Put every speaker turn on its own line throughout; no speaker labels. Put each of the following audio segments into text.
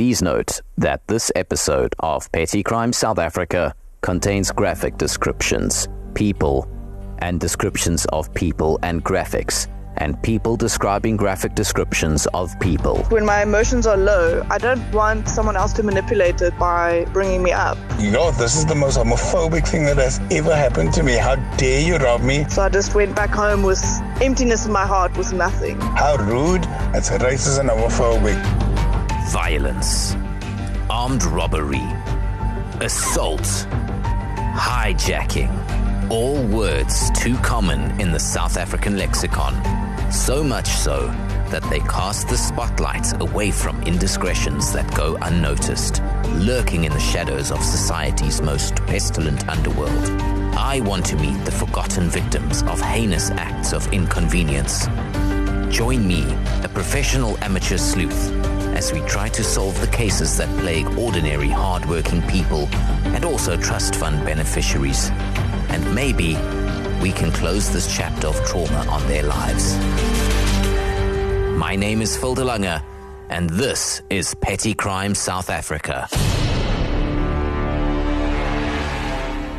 Please note that this episode of Petty Crime South Africa contains graphic descriptions, people, and descriptions of people and graphics, and people describing graphic descriptions of people.
When my emotions are low, I don't want someone else to manipulate it by bringing me up.
You know, this is the most homophobic thing that has ever happened to me. How dare you rob me?
So I just went back home with emptiness in my heart with nothing.
How rude. That's racist and homophobic.
Violence, armed robbery, assault, hijacking. All words too common in the South African lexicon. So much so that they cast the spotlight away from indiscretions that go unnoticed, lurking in the shadows of society's most pestilent underworld. I want to meet the forgotten victims of heinous acts of inconvenience. Join me, a professional amateur sleuth, as we try to solve the cases that plague ordinary, hardworking people and also trust fund beneficiaries. And maybe we can close this chapter of trauma on their lives. My name is Phil DeLunger, and this is Petty Crime South Africa.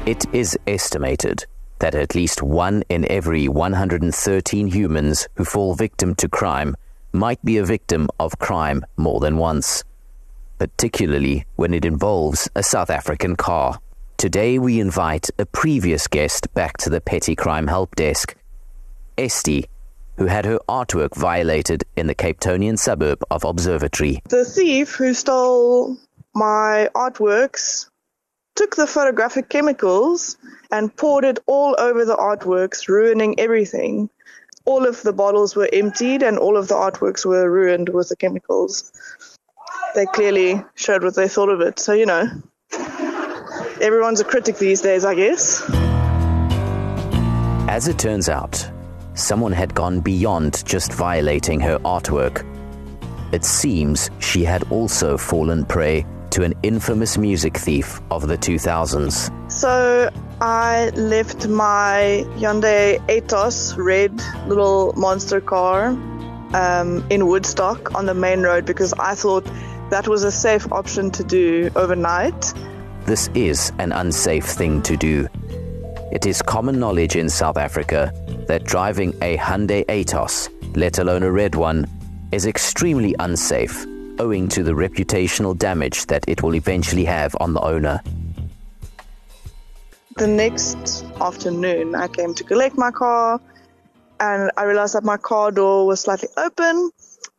It is estimated that at least one in every 113 humans who fall victim to crime might be a victim of crime more than once, particularly when it involves a South African car. Today we invite a previous guest back to the Petty Crime Help Desk, Esty, who had her artwork violated in the Cape Townian suburb of Observatory.
The thief who stole my artworks took the photographic chemicals and poured it all over the artworks, ruining everything. All of the bottles were emptied and all of the artworks were ruined with the chemicals. They clearly showed what they thought of it. So, you know, everyone's a critic these days, I guess.
As it turns out, someone had gone beyond just violating her artwork. It seems she had also fallen prey to an infamous music thief of the 2000s.
So I left my Hyundai Atos red little monster car um, in Woodstock on the main road because I thought that was a safe option to do overnight.
This is an unsafe thing to do. It is common knowledge in South Africa that driving a Hyundai Atos, let alone a red one, is extremely unsafe owing to the reputational damage that it will eventually have on the owner.
The next afternoon, I came to collect my car and I realized that my car door was slightly open.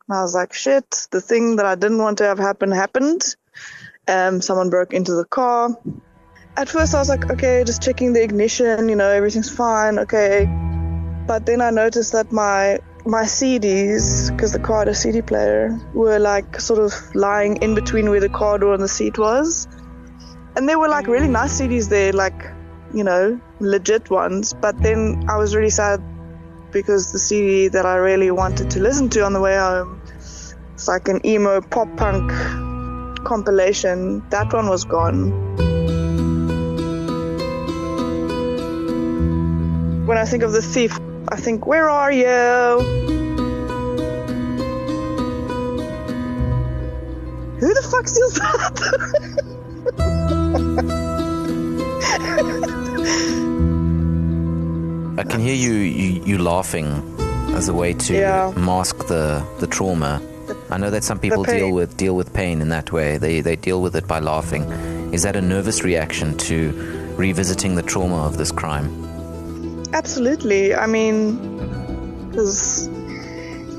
And I was like, shit, the thing that I didn't want to have happen happened. Um, someone broke into the car. At first, I was like, okay, just checking the ignition, you know, everything's fine, okay. But then I noticed that my my CDs, because the car had a CD player, were like sort of lying in between where the car door and the seat was. And there were like really nice CDs there, like, you know, legit ones. But then I was really sad because the CD that I really wanted to listen to on the way home, it's like an emo pop punk compilation, that one was gone. When I think of the thief, I think, where are you? Who the fuck steals that?
I can hear you, you, you laughing as a way to
Yeah.
mask the, the trauma. I know that some people deal with deal with pain in that way. They they deal with it by laughing. Is that a nervous reaction to revisiting the trauma of this crime?
Absolutely. I mean, because,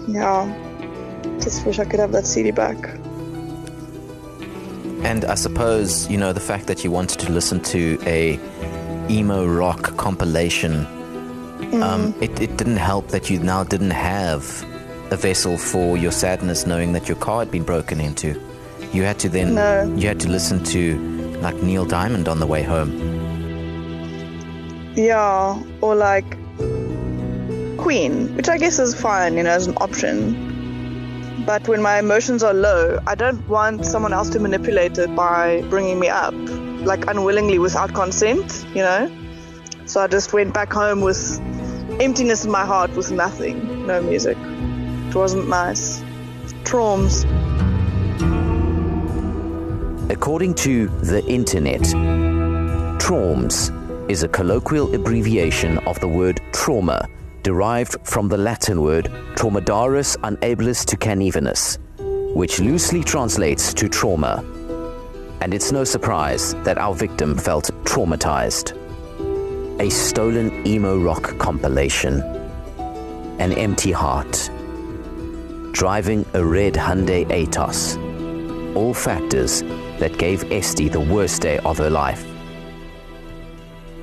yeah, just wish I could have that CD back.
And I suppose, you know, the fact that you wanted to listen to a emo rock compilation, um, it, it didn't help that you now didn't have a vessel for your sadness knowing that your car had been broken into. You had to then
No.
you had to listen to like Neil Diamond on the way home.
Yeah, or like Queen, which I guess is fine, you know, as an option. But when my emotions are low, I don't want someone else to manipulate it by bringing me up, like unwillingly without consent, you know? So I just went back home with emptiness in my heart with nothing, no music. It wasn't nice. Traums.
According to the internet, TRAUMS is a colloquial abbreviation of the word trauma, derived from the Latin word traumadarus unabilis to canivenus, which loosely translates to trauma. And it's no surprise that our victim felt traumatized. A stolen emo rock compilation, an empty heart, driving a red Hyundai Atos, all factors that gave Esty the worst day of her life.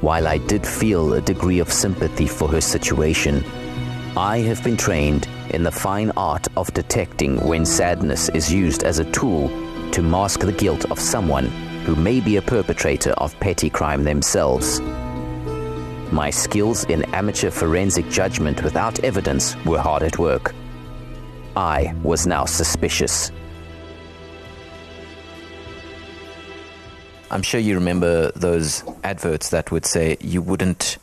While I did feel a degree of sympathy for her situation, I have been trained in the fine art of detecting when sadness is used as a tool to mask the guilt of someone who may be a perpetrator of petty crime themselves. My skills in amateur forensic judgment without evidence were hard at work. I was now suspicious. I'm sure you remember those adverts that would say you wouldn't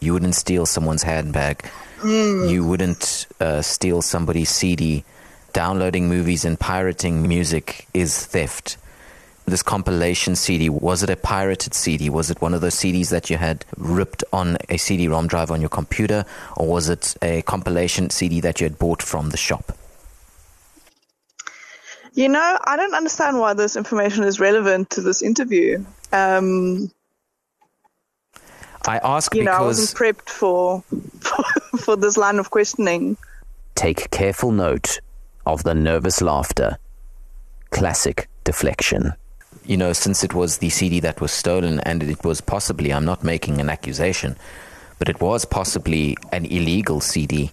you wouldn't steal someone's handbag, mm. you wouldn't uh, steal somebody's CD. Downloading movies and pirating music is theft. This compilation CD was it a pirated CD? Was it one of those CDs that you had ripped on a CD-ROM drive on your computer, or was it a compilation CD that you had bought from the shop?
You know, I don't understand why this information is relevant to this interview. Um,
I ask
you
because
know I wasn't prepped for, for for this line of questioning.
Take careful note of the nervous laughter. Classic deflection. You know, since it was the CD that was stolen, and it was possibly, I'm not making an accusation, but it was possibly an illegal CD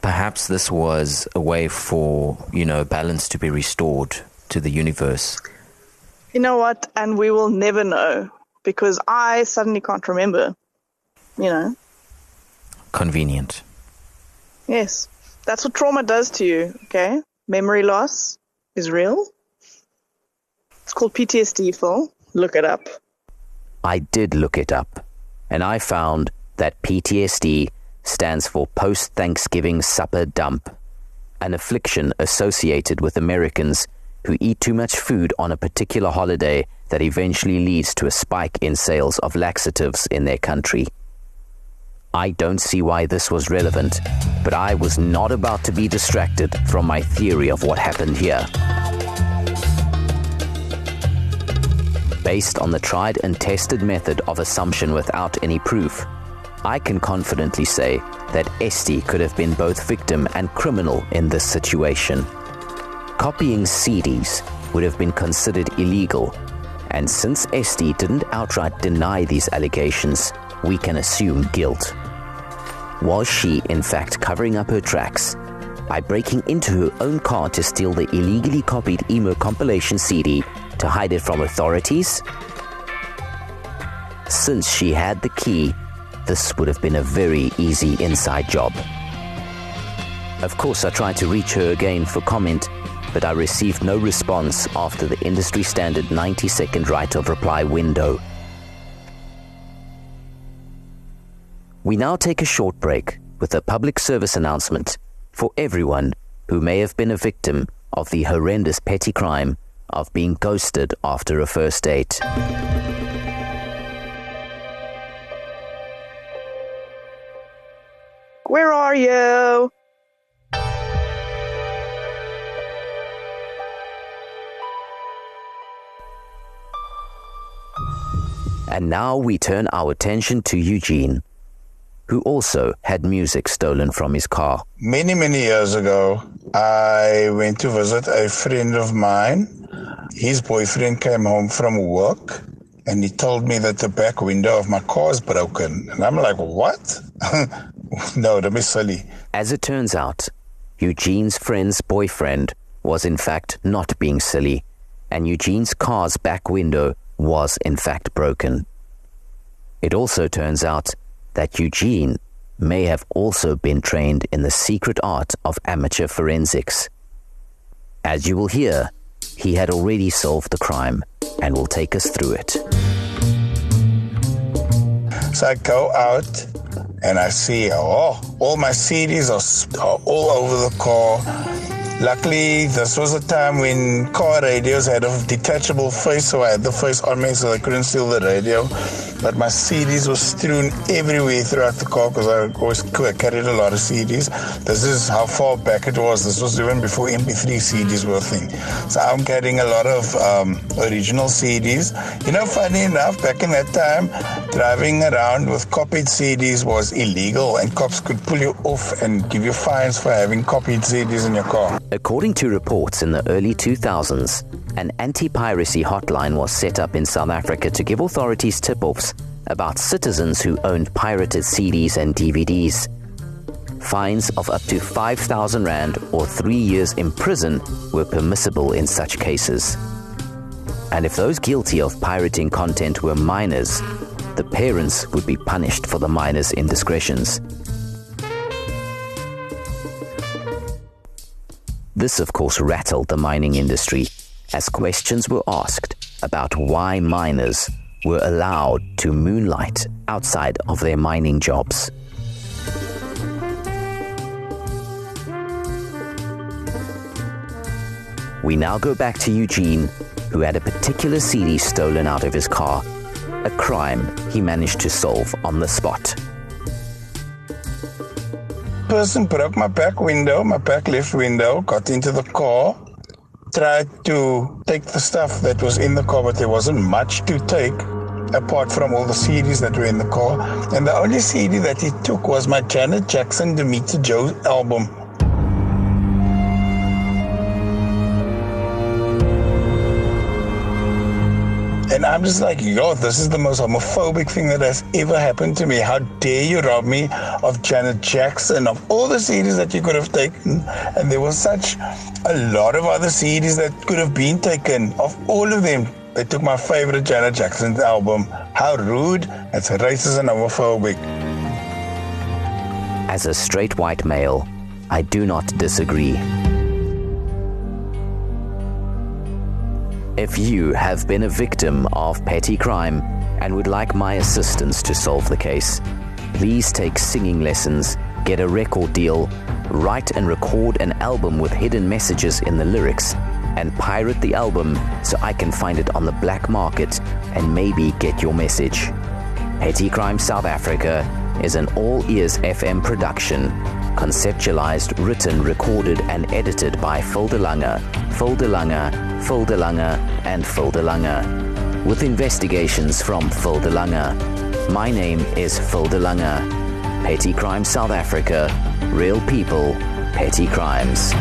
perhaps this was a way for, you know, balance to be restored to the universe.
You know what? And we will never know because I suddenly can't remember, you know.
Convenient.
Yes. That's what trauma does to you, okay? Memory loss is real. It's called PTSD, Phil. Look it up.
I did look it up, and I found that PTSD stands for Post Thanksgiving Supper Dump, an affliction associated with Americans who eat too much food on a particular holiday that eventually leads to a spike in sales of laxatives in their country. I don't see why this was relevant, but I was not about to be distracted from my theory of what happened here. Based on the tried and tested method of assumption without any proof, I can confidently say that Esty could have been both victim and criminal in this situation. Copying CDs would have been considered illegal, and since Esty didn't outright deny these allegations, we can assume guilt. Was she, in fact, covering up her tracks by breaking into her own car to steal the illegally copied emo compilation CD to hide it from authorities? Since she had the key this would have been a very easy inside job. Of course, I tried to reach her again for comment, but I received no response after the industry standard 90 second right of reply window. We now take a short break with a public service announcement for everyone who may have been a victim of the horrendous petty crime of being ghosted after a first date.
Where are you?
And now we turn our attention to Eugene, who also had music stolen from his car.
Many, many years ago, I went to visit a friend of mine. His boyfriend came home from work and he told me that the back window of my car is broken. And I'm like, what? no, don't be silly.
As it turns out, Eugene's friend's boyfriend was in fact not being silly, and Eugene's car's back window was in fact broken. It also turns out that Eugene may have also been trained in the secret art of amateur forensics. As you will hear, he had already solved the crime and will take us through it.
So I go out and I see, oh, all my CDs are, are all over the car. Luckily, this was a time when car radios had a detachable face, so I had the face on me, so I couldn't steal the radio. But my CDs were strewn everywhere throughout the car because I always carried a lot of CDs. This is how far back it was. This was even before MP3 CDs were a thing. So I'm carrying a lot of um, original CDs. You know, funny enough, back in that time, driving around with copied CDs was illegal, and cops could pull you off and give you fines for having copied CDs in your car.
According to reports in the early 2000s, an anti piracy hotline was set up in South Africa to give authorities tip offs about citizens who owned pirated CDs and DVDs. Fines of up to 5,000 Rand or three years in prison were permissible in such cases. And if those guilty of pirating content were minors, the parents would be punished for the minors' indiscretions. This, of course, rattled the mining industry as questions were asked about why miners were allowed to moonlight outside of their mining jobs. We now go back to Eugene, who had a particular CD stolen out of his car, a crime he managed to solve on the spot.
Person broke my back window, my back left window, got into the car, tried to take the stuff that was in the car, but there wasn't much to take apart from all the CDs that were in the car. And the only CD that he took was my Janet Jackson Damita Jo album. And I'm just like, yo, this is the most homophobic thing that has ever happened to me. How dare you rob me of Janet Jackson, of all the CDs that you could have taken? And there was such a lot of other CDs that could have been taken, of all of them. They took my favorite Janet Jackson album. How rude. It's racist and homophobic.
As a straight white male, I do not disagree. If you have been a victim of petty crime and would like my assistance to solve the case, please take singing lessons, get a record deal, write and record an album with hidden messages in the lyrics, and pirate the album so I can find it on the black market and maybe get your message. Petty Crime South Africa is an all ears FM production, conceptualized, written, recorded, and edited by Phil DeLange, Phil and Phil. With investigations from Phil. My name is Phil. Petty Crime South Africa. Real people, petty crimes.